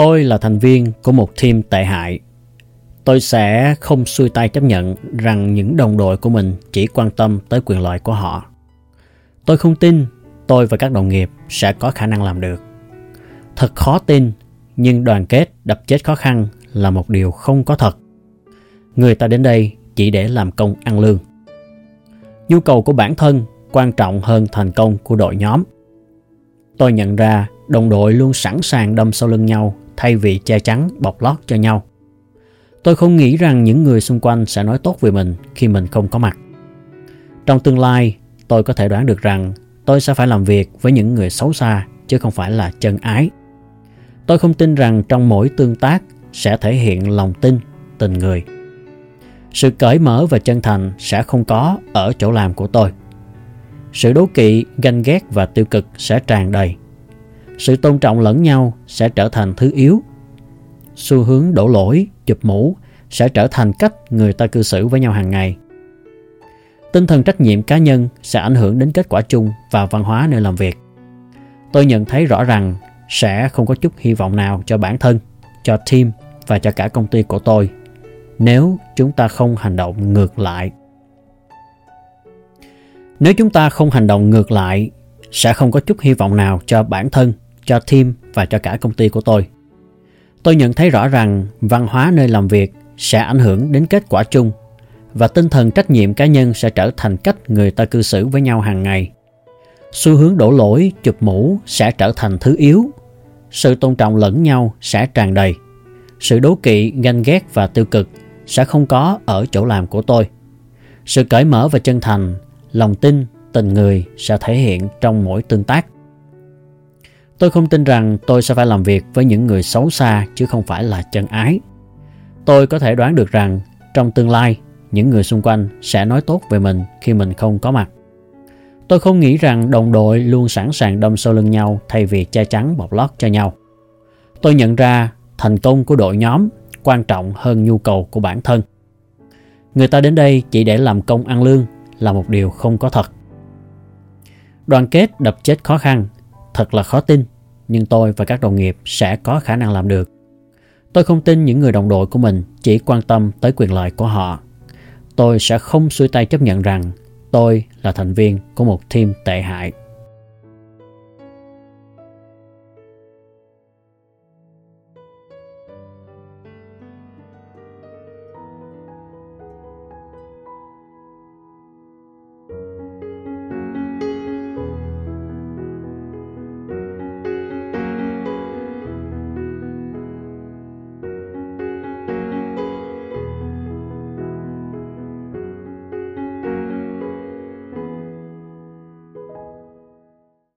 Tôi là thành viên của một team tệ hại. Tôi sẽ không xuôi tay chấp nhận rằng những đồng đội của mình chỉ quan tâm tới quyền lợi của họ. Tôi không tin tôi và các đồng nghiệp sẽ có khả năng làm được. Thật khó tin, nhưng đoàn kết đập chết khó khăn là một điều không có thật. Người ta đến đây chỉ để làm công ăn lương. Nhu cầu của bản thân quan trọng hơn thành công của đội nhóm. Tôi nhận ra đồng đội luôn sẵn sàng đâm sau lưng nhau thay vì che chắn bọc lót cho nhau. Tôi không nghĩ rằng những người xung quanh sẽ nói tốt về mình khi mình không có mặt. Trong tương lai, tôi có thể đoán được rằng tôi sẽ phải làm việc với những người xấu xa chứ không phải là chân ái. Tôi không tin rằng trong mỗi tương tác sẽ thể hiện lòng tin, tình người. Sự cởi mở và chân thành sẽ không có ở chỗ làm của tôi. Sự đố kỵ, ganh ghét và tiêu cực sẽ tràn đầy. Sự tôn trọng lẫn nhau sẽ trở thành thứ yếu. Xu hướng đổ lỗi, chụp mũ sẽ trở thành cách người ta cư xử với nhau hàng ngày. Tinh thần trách nhiệm cá nhân sẽ ảnh hưởng đến kết quả chung và văn hóa nơi làm việc. Tôi nhận thấy rõ rằng sẽ không có chút hy vọng nào cho bản thân, cho team và cho cả công ty của tôi nếu chúng ta không hành động ngược lại. Nếu chúng ta không hành động ngược lại, sẽ không có chút hy vọng nào cho bản thân, cho team và cho cả công ty của tôi. Tôi nhận thấy rõ rằng văn hóa nơi làm việc sẽ ảnh hưởng đến kết quả chung và tinh thần trách nhiệm cá nhân sẽ trở thành cách người ta cư xử với nhau hàng ngày. Xu hướng đổ lỗi, chụp mũ sẽ trở thành thứ yếu. Sự tôn trọng lẫn nhau sẽ tràn đầy. Sự đố kỵ, ganh ghét và tiêu cực sẽ không có ở chỗ làm của tôi. Sự cởi mở và chân thành, lòng tin, tình người sẽ thể hiện trong mỗi tương tác. Tôi không tin rằng tôi sẽ phải làm việc với những người xấu xa chứ không phải là chân ái. Tôi có thể đoán được rằng trong tương lai, những người xung quanh sẽ nói tốt về mình khi mình không có mặt. Tôi không nghĩ rằng đồng đội luôn sẵn sàng đâm sau lưng nhau thay vì che chắn bọc lót cho nhau. Tôi nhận ra thành công của đội nhóm quan trọng hơn nhu cầu của bản thân. Người ta đến đây chỉ để làm công ăn lương là một điều không có thật. Đoàn kết đập chết khó khăn, thật là khó tin, nhưng tôi và các đồng nghiệp sẽ có khả năng làm được. Tôi không tin những người đồng đội của mình chỉ quan tâm tới quyền lợi của họ. Tôi sẽ không xuôi tay chấp nhận rằng tôi là thành viên của một team tệ hại